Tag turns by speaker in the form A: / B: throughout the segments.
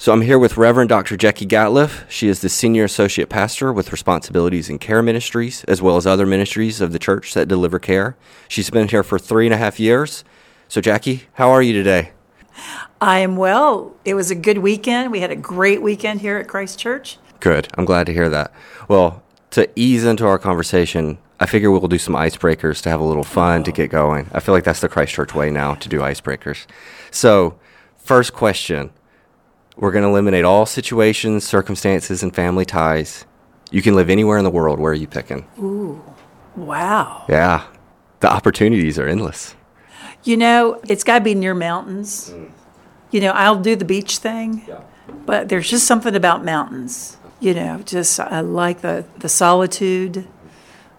A: So I'm here with Reverend Dr. Jacky Gatliff. She is the senior associate pastor with responsibilities in care ministries, as well as other ministries of the church that deliver care. She's been here for three and a half years. So, Jacky, how are you today?
B: I am well. It was a good weekend. We had a great weekend here at Christ Church.
A: Good. I'm glad to hear that. Well, to ease into our conversation, I figure we'll do some icebreakers to have a little fun to get going. I feel like that's the Christ Church way now to do icebreakers. So, first question we're going to eliminate all situations, circumstances, and family ties. You can live anywhere in the world. Where are you picking?
B: Ooh, wow.
A: Yeah. The opportunities are endless.
B: You know, it's got to be near mountains. Mm. You know, I'll do the beach thing, but there's just something about mountains. You know, just I like the, the solitude,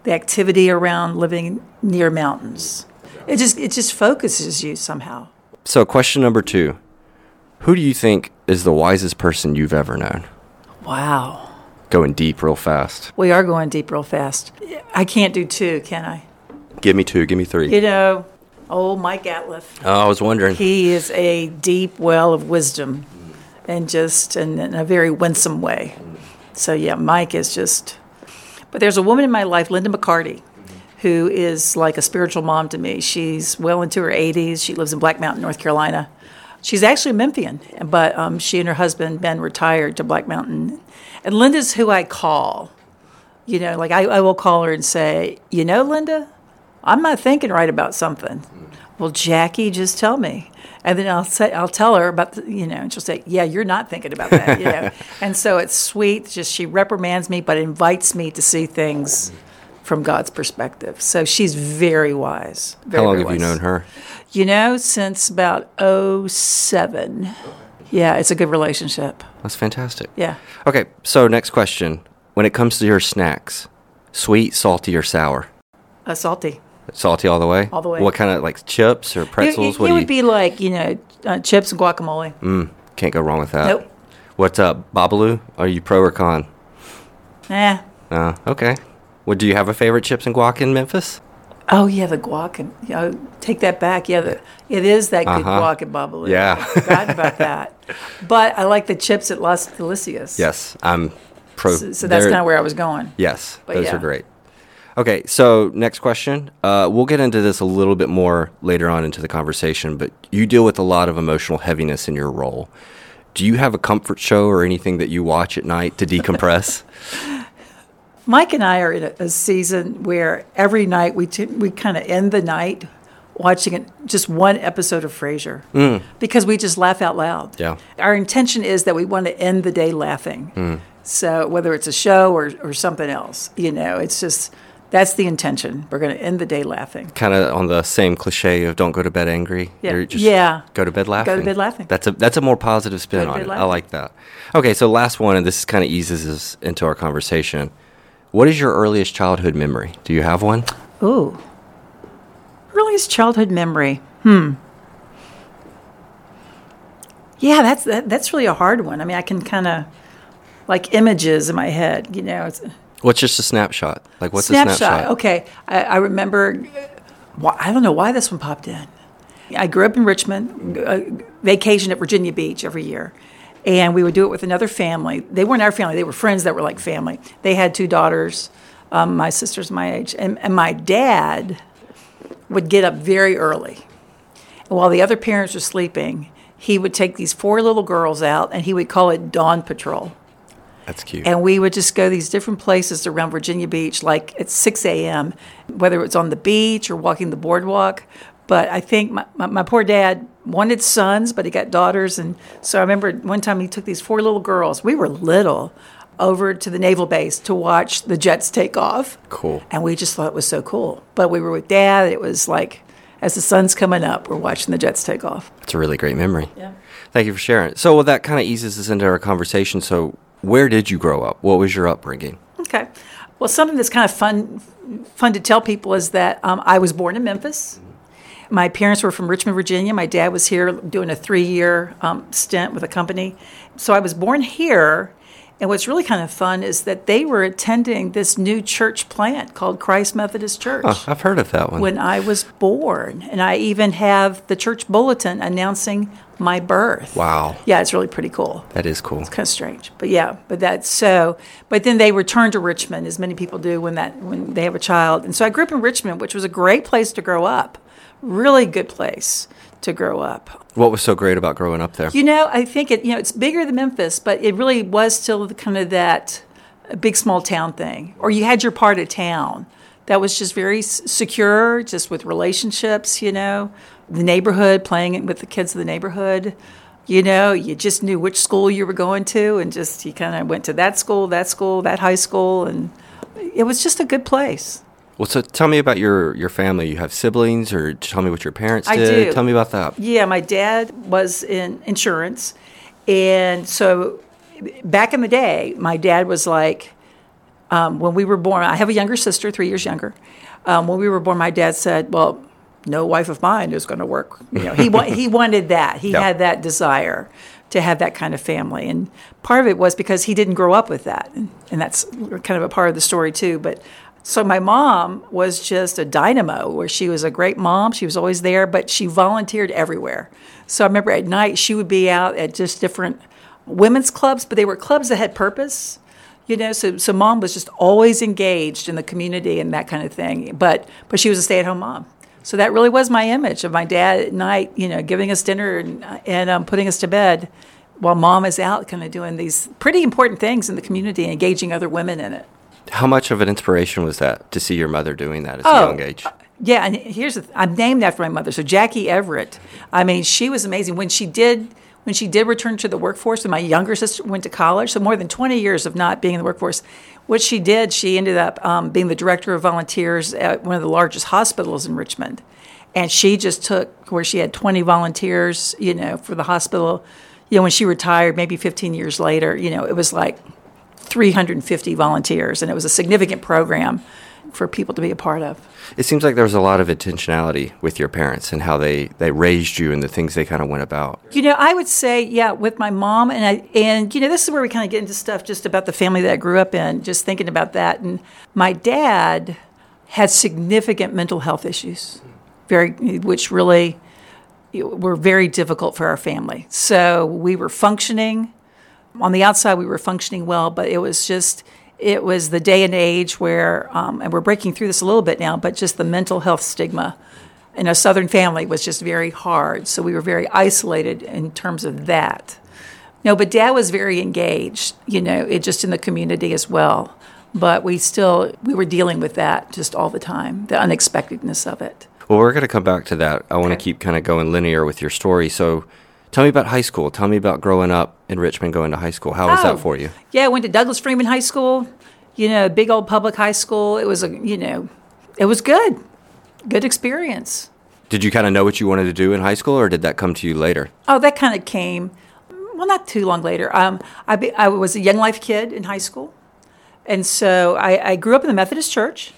B: the activity around living near mountains. It just it just focuses you somehow.
A: So, question number two Who do you think is the wisest person you've ever known?
B: Wow.
A: Going deep real fast.
B: We are going deep real fast. I can't do two, can I?
A: Give me two, give me three.
B: You know, old Mike Gatliff.
A: Oh, I was wondering.
B: He is a deep well of wisdom and just in, in a very winsome way. So, yeah, Mike is just. But there's a woman in my life, Linda McCarty, who is like a spiritual mom to me. She's well into her 80s. She lives in Black Mountain, North Carolina. She's actually a Memphian, but um, she and her husband, Ben, retired to Black Mountain. And Linda's who I call. You know, like I, I will call her and say, You know, Linda, I'm not thinking right about something. Well, Jacky, just tell me. And then I'll say, I'll tell her about, the, you know, and she'll say, yeah, you're not thinking about that, you know. and so it's sweet. Just she reprimands me, but invites me to see things from God's perspective. So she's very wise. Very,
A: How long have you known her?
B: You know, since about 07. Yeah, it's a good relationship.
A: That's fantastic.
B: Yeah.
A: Okay, so next question. When it comes to your snacks, sweet, salty, or sour?
B: Uh, salty.
A: Salty all the way?
B: All the way.
A: What kind of like chips or pretzels?
B: it-
A: what
B: it would
A: you
B: be like, you know, uh, chips and guacamole.
A: Mm, can't go wrong with that.
B: Nope.
A: What's up, Babalu? Are you pro or con?
B: Eh.
A: Uh, okay. Well, do you have a favorite chips and guac in Memphis?
B: Oh yeah, the guac and yeah, take that back. Yeah, the, it is that good
A: Uh-huh.
B: guac and babalu.
A: Yeah.
B: I forgot about that. But I like the chips at Las Delicias.
A: Yes, I'm pro.
B: So, so that's kind of where I was going.
A: Yes,
B: But
A: those
B: yeah.
A: are great. Okay, so next question. Uh, we'll get into this a little bit more later on into the conversation, but you deal with a lot of emotional heaviness in your role. Do you have a comfort show or anything that you watch at night to decompress?
B: Mike and I are in a, a season where every night we t- we kind of end the night watching it, just one episode of Frasier because we just laugh out loud.
A: Mm. Yeah.
B: Our intention is that we want to end the day laughing.
A: Mm.
B: So whether it's a show or, or something else, you know, it's just that's the intention. We're going to end the day laughing.
A: kind of on the same cliche of "Don't go to bed angry."
B: Yeah. Yeah.
A: Go to bed laughing.
B: Go to bed laughing.
A: That's a that's a more positive spin on it. I like that. Okay, so last one, and this kind of eases us into our conversation. What is your earliest childhood memory? Do you have one?
B: Ooh. Earliest childhood memory. Hmm. Yeah, that's that, that's really a hard one. I mean, I can kind of like images in my head. You know, it's
A: What's just a snapshot? Like what's
B: snapshot.
A: a snapshot?
B: Okay, I, I remember. wh- I don't know why this one popped in. I grew up in Richmond, uh, vacation at Virginia Beach every year, and we would do it with another family. They weren't our family; they were friends that were like family. They had two daughters. Um, my sister's my age, and, and my dad would get up very early. And while the other parents were sleeping, he would take these four little girls out, and he would call it Dawn Patrol.
A: That's cute.
B: And we would just go these different places around Virginia Beach, like at 6 a.m., whether it was on the beach or walking the boardwalk. But I think my, my, my poor dad wanted sons, but he got daughters. And so I remember one time he took these four little girls, we were little, over to the naval base to watch the jets take off.
A: Cool.
B: And we just thought it was so cool. But we were with dad. It was like, as the sun's coming up, we're watching the jets take off.
A: It's a really great memory.
B: Yeah.
A: Thank you for sharing. So well, that kind of eases us into our conversation. So where did you grow up? What was your upbringing?
B: Okay. Well, something that's kind of fun, fun to tell people is that um, I was born in Memphis. My parents were from Richmond, Virginia. My dad was here doing a three-year um, stint with a company. So I was born here, And what's really kind of fun is that they were attending this new church plant called Christ Methodist Church
A: Oh, I've heard of that one.
B: when I was born. And I even have the church bulletin announcing my birth.
A: wow,
B: Yeah, it's really pretty cool.
A: that is cool.
B: It's kind of strange, but yeah, but that's so. But then they returned to Richmond, as many people do when that when they have a child. And so I grew up in Richmond, which was a great place to grow up, really good place to grow up.
A: What was so great about growing up there?
B: You know, I think it. You know, it's bigger than Memphis, but it really was still the, kind of that big small town thing. Or you had your part of town that was just very s- secure, just with relationships. You know, the neighborhood, playing with the kids of the neighborhood. You know, you just knew which school you were going to, and just you kind of went to that school, that school, that high school, and it was just a good place.
A: Well, so tell me about your your family. You have siblings, or tell me what your parents
B: I
A: did.
B: do.
A: Tell me about that.
B: Yeah, my dad was in insurance. And so back in the day, my dad was like, um, when we were born, I have a younger sister, three years younger. Um, when we were born, my dad said, Well, no wife of mine is going to work. You know, he, wa- he wanted that. He
A: Yeah.
B: had that desire to have that kind of family. And part of it was because he didn't grow up with that. And, and that's kind of a part of the story, too. But so my mom was just a dynamo where she was a great mom. She was always there, but she volunteered everywhere. So I remember at night she would be out at just different women's clubs, but they were clubs that had purpose. You know, so so mom was just always engaged in the community and that kind of thing. But but she was a stay-at-home mom. So that really was my image of my dad at night, you know, giving us dinner and, and um, putting us to bed while mom is out kind of doing these pretty important things in the community and engaging other women in it.
A: How much of an inspiration was that to see your mother doing that at a
B: Oh,
A: young age?
B: Yeah, and here's the th- I'm named after my mother. So Jackie Everett. I mean, she was amazing when she did when she did return to the workforce. When my younger sister went to college, so more than 20 years of not being in the workforce. What she did, she ended up um, being the director of volunteers at one of the largest hospitals in Richmond, and she just took where she had 20 volunteers, you know, for the hospital. You know, when she retired, maybe 15 years later, you know, it was like 350 volunteers, and it was a significant program for people to be a part of.
A: It seems like there was a lot of intentionality with your parents and how they, they raised you and the things they kind of went about.
B: You know, I would say, yeah, with my mom and I, and you know, this is where we kind of get into stuff just about the family that I grew up in. Just thinking about that, and my dad had significant mental health issues, very, which really were very difficult for our family. So we were functioning on the outside, we were functioning well, but it was just it was the day and age where, um, and we're breaking through this a little bit now, but just the mental health stigma in a Southern family was just very hard. So we were very isolated in terms of that. No, but Dad was very engaged, you know, it just in the community as well. But we still we were dealing with that just all the time, the unexpectedness of it.
A: Well, we're going to come back to that. I want to keep kind of going linear with your story. So tell me about high school. Tell me about growing up in Richmond, going to high school. How was
B: Oh.
A: that for you?
B: Yeah, I went to Douglas Freeman High School, you know, big old public high school. It was a, you know, it was good. Good experience.
A: Did you kind of know what you wanted to do in high school, or did that come to you later?
B: Oh, that kind of came, well, not too long later. Um, I, be, I was a Young Life kid in high school. And so I, I grew up in the Methodist church.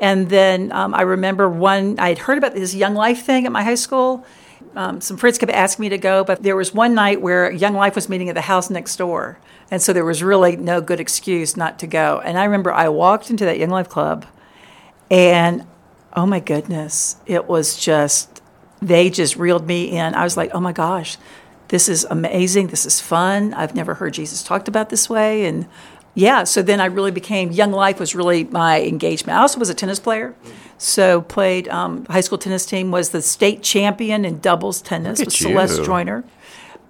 B: And then um, I remember one, I had heard about this Young Life thing at my high school. Um, some friends kept asking me to go, but there was one night where Young Life was meeting at the house next door. And so there was really no good excuse not to go. And I remember I walked into that Young Life club and oh my goodness, it was just, they just reeled me in. I was like, oh my gosh, this is amazing. This is fun. I've never heard Jesus talked about this way. And yeah, so then I really became, Young Life was really my engagement. I also was a tennis player. So played um, high school tennis team, was the state champion in doubles tennis with Celeste
A: you.
B: Joyner.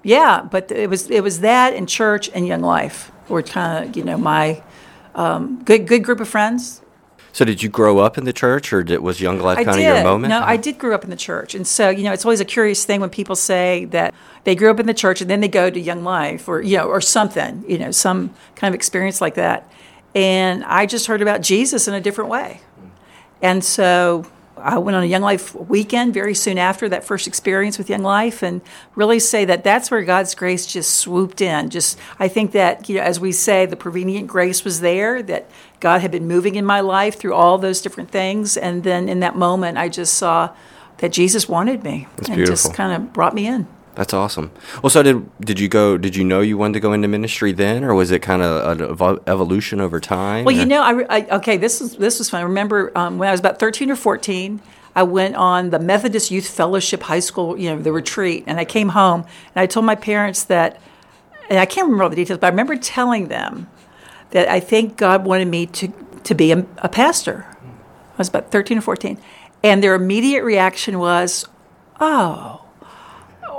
B: Yeah, but it was it was that and church and Young Life were kind of you know my um, good good group of friends.
A: So did you grow up in the church, or did, was Young Life
B: I
A: kind of your moment?
B: No, I did grow up in the church, and so you know, it's always a curious thing when people say that they grew up in the church and then they go to Young Life or you know or something, you know, some kind of experience like that. And I just heard about Jesus in a different way, and so I went on a Young Life weekend very soon after that first experience with Young Life, and really say that that's where God's grace just swooped in. Just I think that you know, as we say, the prevenient grace was there. That God had been moving in my life through all those different things, and then in that moment, I just saw that Jesus wanted me,
A: That's
B: and
A: beautiful.
B: just kind of brought me in.
A: That's awesome. Well, so did did you go? Did you know you wanted to go into ministry then, or was it kind of an evo- evolution over time?
B: Well, you know, I, I okay. This is this was fun. I remember um, when I was about thirteen or fourteen. I went on the Methodist Youth Fellowship High School, you know, the retreat, and I came home and I told my parents that, and I can't remember all the details, but I remember telling them that I think God wanted me to to be a, a pastor. I was about thirteen or fourteen, and their immediate reaction was, "Oh,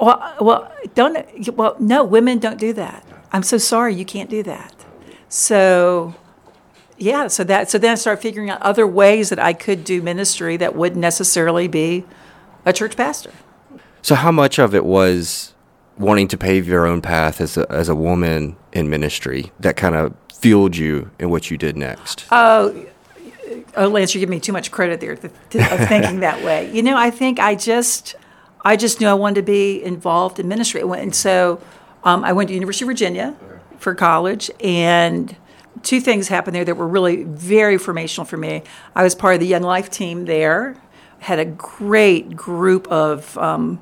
B: well, well, don't. Well, no, women don't do that. I'm so sorry, you can't do that." So, yeah. So that. So then I started figuring out other ways that I could do ministry that wouldn't necessarily be a church pastor.
A: So how much of it was wanting to pave your own path as a, as a woman in ministry that kind of fueled you in what you did next?
B: Oh, oh, Lance, you're giving me too much credit there to, to, of thinking that way. You know, I think I just, I just knew I wanted to be involved in ministry, and so um, I went to University of Virginia for college, and two things happened there that were really very formational for me. I was part of the Young Life team there, had a great group of um,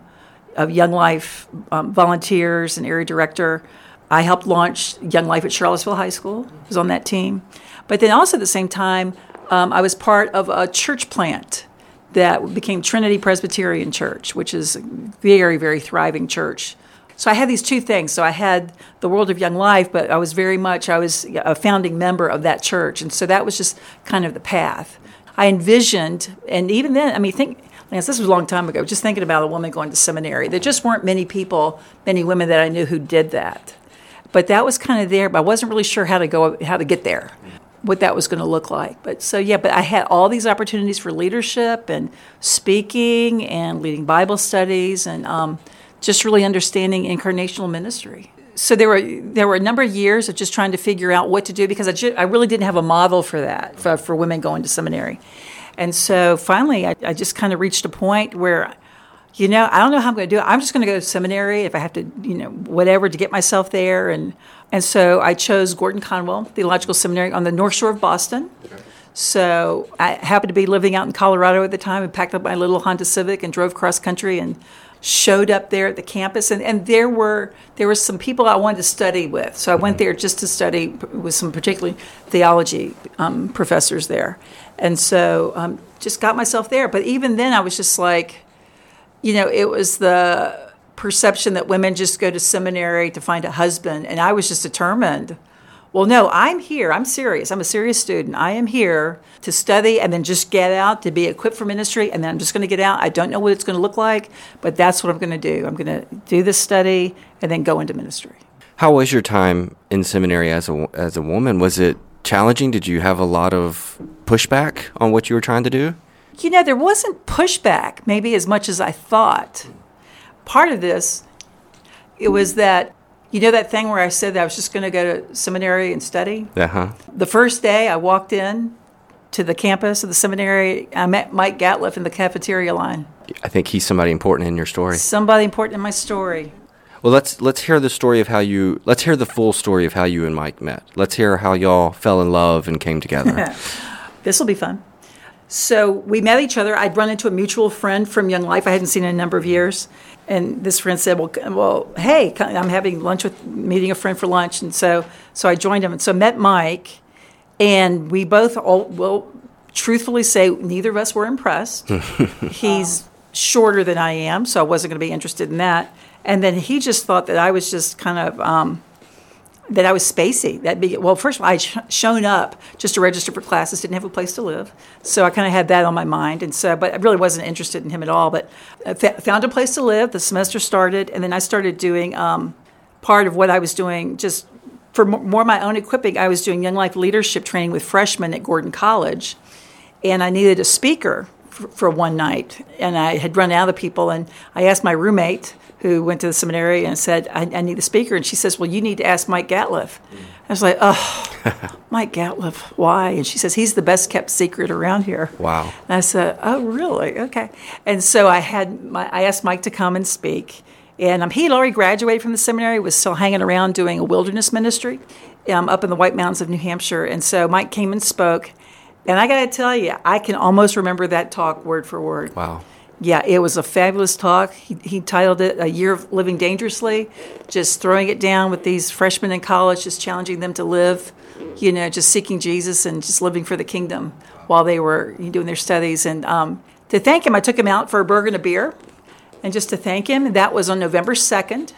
B: of Young Life um, volunteers and area director. I helped launch Young Life at Charlottesville High School. Was on that team, but then also at the same time, um, I was part of a church plant that became Trinity Presbyterian Church, which is a very, very thriving church. So I had these two things. So I had the world of Young Life, but I was very much I was a founding member of that church, and so that was just kind of the path. I envisioned, and even then, I mean, think. Lance, this was a long time ago. Just thinking about a woman going to seminary. There just weren't many people, many women that I knew who did that. But that was kind of there, but I wasn't really sure how to go, how to get there what that was going to look like. But so yeah, but I had all these opportunities for leadership and speaking and leading Bible studies and um, just really understanding incarnational ministry. So there were there were a number of years of just trying to figure out what to do because I, ju- I really didn't have a model for that for, for women going to seminary, and so finally I, I just kind of reached a point where you know, I don't know how I'm going to do it. I'm just going to go to seminary if I have to, you know, whatever to get myself there. And and so I chose Gordon Conwell Theological Seminary on the North Shore of Boston. So I happened to be living out in Colorado at the time and packed up my little Honda Civic and drove cross country and showed up there at the campus and, and there were there were some people I wanted to study with. So I went there just to study with some particularly theology um, professors there. And so um, just got myself there. But even then I was just like, you know, it was the perception that women just go to seminary to find a husband. And I was just determined, well, no, I'm here. I'm serious. I'm a serious student. I am here to study and then just get out to be equipped for ministry. And then I'm just going to get out. I don't know what it's going to look like, but that's what I'm going to do. I'm going to do this study and then go into ministry.
A: How was your time in seminary as a, as a woman? Was it challenging? Did you have a lot of pushback on what you were trying to do?
B: You know, there wasn't pushback maybe as much as I thought. Part of this, it was that, you know, that thing where I said that I was just going to go to seminary and study?
A: Uh huh.
B: The first day I walked in to the campus of the seminary, I met Mike Gatliff in the cafeteria line.
A: I think he's somebody important in your story.
B: Somebody important in my story.
A: Well, let's let's hear the story of how you. Let's hear the full story of how you and Mike met. Let's hear how y'all fell in love and came together.
B: this will be fun. So we met each other. I'd run into a mutual friend from Young Life I hadn't seen in a number of years, and this friend said, "Well, well, hey, I'm having lunch with meeting a friend for lunch," and so so I joined him, and so met Mike, and we both all well, truthfully say neither of us were impressed. He's shorter than I am, so I wasn't going to be interested in that, and then he just thought that I was just kind of. Um, that I was spacey. That be well. First of all, I sh- shown up just to register for classes. Didn't have a place to live, so I kind of had that on my mind. And so, but I really wasn't interested in him at all. But found a place to live. The semester started, and then I started doing um, part of what I was doing just for more my own equipping. I was doing Young Life leadership training with freshmen at Gordon College, and I needed a speaker for, for one night. And I had run out of people, and I asked my roommate who went to the seminary and said, I, I, need a speaker. And she says, Well, you need to ask Mike Gatliff. I was like, Oh, Mike Gatliff, why? And she says, He's the best kept secret around here.
A: Wow.
B: And I said, Oh, really? Okay. And so I had my, I asked Mike to come and speak. And um, he had already graduated from the seminary, was still hanging around doing a wilderness ministry um, up in the White Mountains of New Hampshire. And so Mike came and spoke. And I got to tell you, I can almost remember that talk word for word.
A: Wow.
B: Yeah, it was a fabulous talk. He, he titled it A Year of Living Dangerously, just throwing it down with these freshmen in college, just challenging them to live, you know, just seeking Jesus and just living for the kingdom while they were doing their studies. And um, to thank him, I took him out for a burger and a beer. And just to thank him, that was on November 2nd.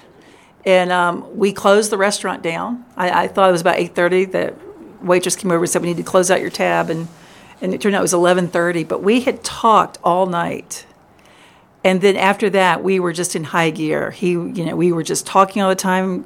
B: And um, we closed the restaurant down. I, I thought it was about 8.30. The waitress came over and said, we need to close out your tab. And, and it turned out it was 11.30. But we had talked all night and then after that we were just in high gear he you know we were just talking all the time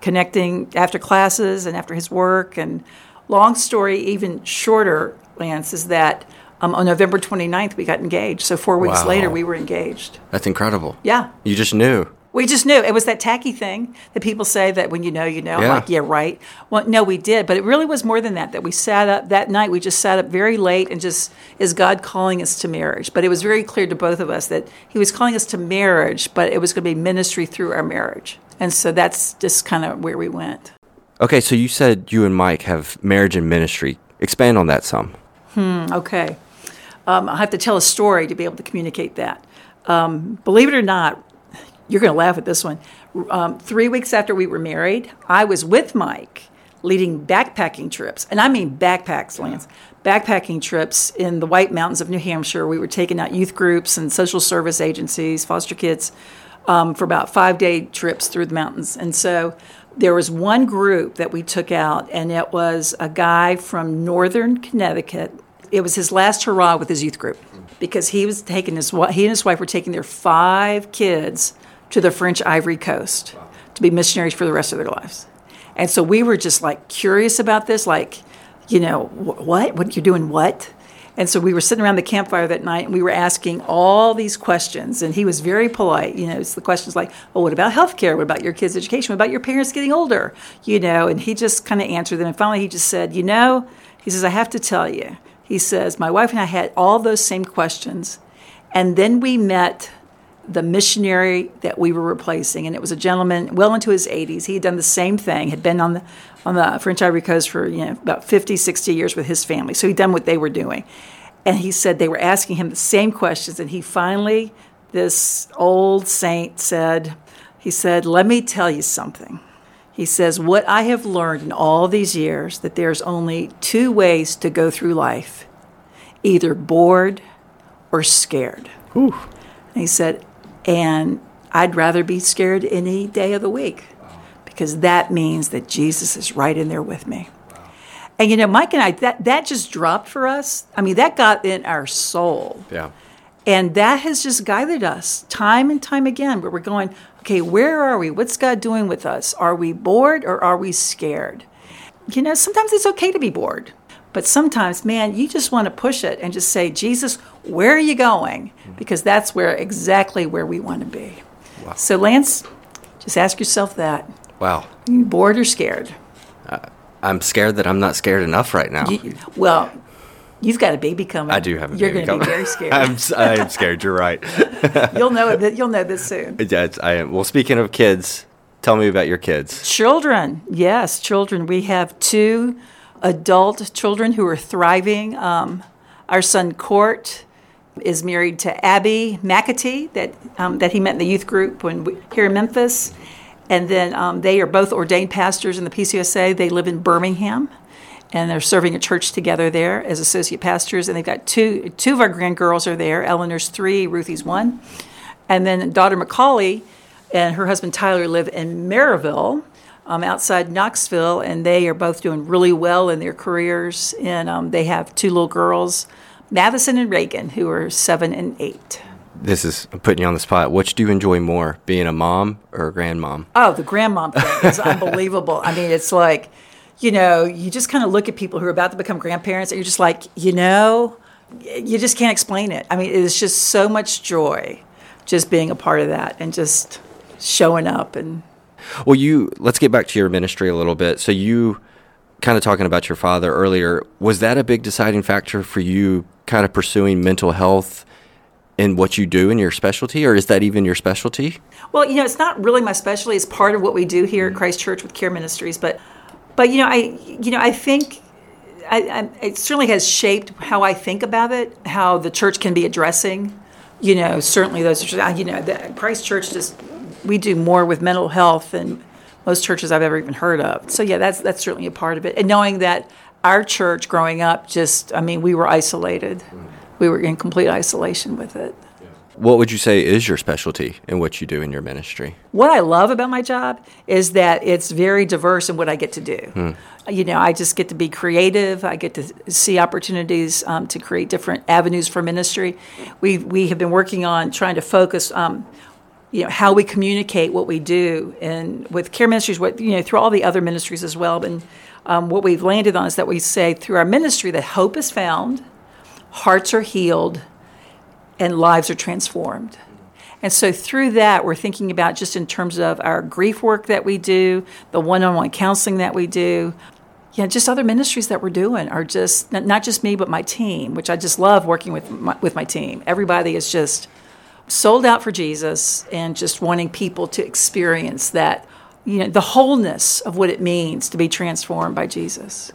B: connecting after classes and after his work and long story even shorter lance is that um, on november 29th we got engaged so four weeks
A: Wow.
B: later we were engaged
A: That's incredible.
B: yeah
A: You just knew.
B: We just knew it was that tacky thing that people say that when you know you know
A: Yeah.
B: like yeah right well no we did but it really was more than that that we sat up that night we just sat up very late and just is god calling us to marriage but it was very clear to both of us that he was calling us to marriage but it was going to be ministry through our marriage and so that's just kind of where we went
A: Okay, so you said you and Mike have marriage and ministry. Expand on that some. Hmm.
B: Okay. Um, I'll have to tell a story to be able to communicate that. Um, believe it or not, you're going to laugh at this one. Um, three weeks after we were married, I was with Mike leading backpacking trips. And I mean backpacks, Lance. Backpacking trips in the White Mountains of New Hampshire. We were taking out youth groups and social service agencies, foster kids, um, for about five day trips through the mountains. And so there was one group that we took out, and it was a guy from northern Connecticut. It was his last hurrah with his youth group because he was taking his he and his wife were taking their five kids to the French Ivory Coast to be missionaries for the rest of their lives. And so we were just like curious about this, like, you know, wh- what? What you're doing? What? And so we were sitting around the campfire that night and we were asking all these questions. And he was very polite. You know, it's the questions like, well, what about healthcare? What about your kids' education? What about your parents getting older? You know, and he just kind of answered them. And finally he just said, you know, he says, I have to tell you. He says, my wife and I had all those same questions. And then we met the missionary that we were replacing, and it was a gentleman well into his 80s. He had done the same thing, had been on the on the French Ivory Coast for you know about 50, 60 years with his family. So he'd done what they were doing, and he said they were asking him the same questions, and he finally, this old saint said, he said, "Let me tell you something." He says, What I have learned in all these years that there's only two ways to go through life either bored or scared. And he said, And I'd rather be scared any day of the week because that means that Jesus is right in there with me. And you know, Mike and I, that, that just dropped for us. I mean, that got in our soul.
A: Yeah.
B: And that has just guided us time and time again, where we're going, okay, where are we? What's God doing with us? Are we bored or are we scared? You know, sometimes it's okay to be bored, but sometimes, man, you just want to push it and just say, Jesus, where are you going? Because that's where exactly where we want to be. So, Lance, just ask yourself that.
A: Wow.
B: Are you bored or scared?
A: I'm scared that I'm not scared enough right now.
B: You, well, you've got a baby coming.
A: I do have a baby.
B: You're going to be very scared.
A: I'm, s- I am scared. You're right.
B: you'll know it. You'll know this soon.
A: Yeah, I am. Well, speaking of kids, tell me about your kids.
B: Children, yes, children. We have two adult children who are thriving. Um, our son Court is married to Abby McAtee, that um, that he met in the youth group when we, here in Memphis, and then um, they are both ordained pastors in the PCUSA. They live in Birmingham, and they're serving a church together there as associate pastors. And they've got two two of our grandgirls are there. Eleanor's three, Ruthie's one, and then daughter Macaulay and her husband Tyler live in Maryville, um, outside Knoxville, and they are both doing really well in their careers. And um, they have two little girls, Madison and Reagan, who are seven and eight.
A: This is I'm putting you on the spot. Which do you enjoy more, being a mom or a grandmom?
B: Oh, the grandmom thing is unbelievable. I mean, it's like, you know, you just kind of look at people who are about to become grandparents, and you're just like, you know, you just can't explain it. I mean, it is just so much joy just being a part of that and just showing up and
A: Well, you let's get back to your ministry a little bit. So you kind of talking about your father earlier. Was that a big deciding factor for you kind of pursuing mental health in what you do in your specialty or is that even your specialty?
B: Well, you know, it's not really my specialty. It's part of what we do here at mm-hmm. Christ Church with Care Ministries. But, but you know, I, you know, I think I, I, it certainly has shaped how I think about it, how the church can be addressing you know, certainly those, you know, the Christ Church just, we do more with mental health than most churches I've ever even heard of. So yeah, that's, that's certainly a part of it. And knowing that our church growing up just, I mean, we were isolated. We were in complete isolation with it.
A: What would you say is your specialty in what you do in your ministry?
B: What I love about my job is that it's very diverse in what I get to do. You know, I just get to be creative. I get to see opportunities um, to create different avenues for ministry. We we have been working on trying to focus. Um, you know how we communicate what we do, and with care ministries, what you know through all the other ministries as well. And um, what we've landed on is that we say through our ministry that hope is found, hearts are healed, and lives are transformed. And so through that, we're thinking about just in terms of our grief work that we do, the one-on-one counseling that we do, yeah, just other ministries that we're doing are just not not just me, but my team, which I just love working with my, with my team. Everybody is just sold out for Jesus and just wanting people to experience that, you know, the wholeness of what it means to be transformed by Jesus.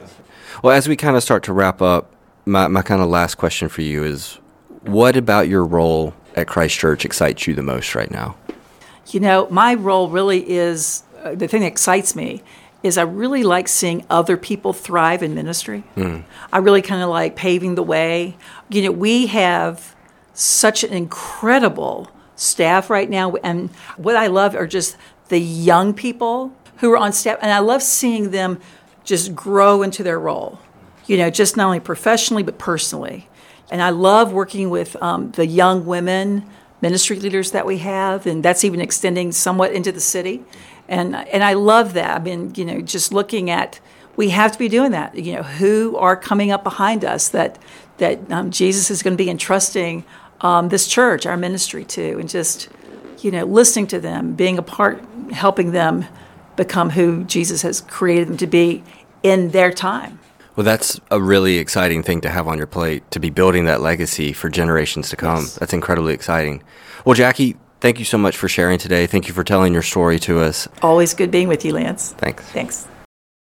A: Well, as we kind of start to wrap up, my, my kind of last question for you is what about your role at Christ Church excites you the most right now?
B: You know, my role really is uh, the thing that excites me is I really like seeing other people thrive in ministry. I really kind of like paving the way. You know, we have such an incredible staff right now, and what I love are just the young people who are on staff, and I love seeing them just grow into their role. You know, just not only professionally but personally. And I love working with um, the young women ministry leaders that we have, and that's even extending somewhat into the city. And and I love that. I mean, you know, just looking at we have to be doing that. You know, who are coming up behind us that that um, Jesus is going to be entrusting um, this church, our ministry to, and just you know, listening to them, being a part, helping them become who Jesus has created them to be in their time.
A: Well, that's a really exciting thing to have on your plate to be building that legacy for generations to come.
B: Yes.
A: That's incredibly exciting. Well, Jacky, thank you so much for sharing today. Thank you for telling your story to us.
B: Always good being with you, Lance.
A: Thanks.
B: Thanks.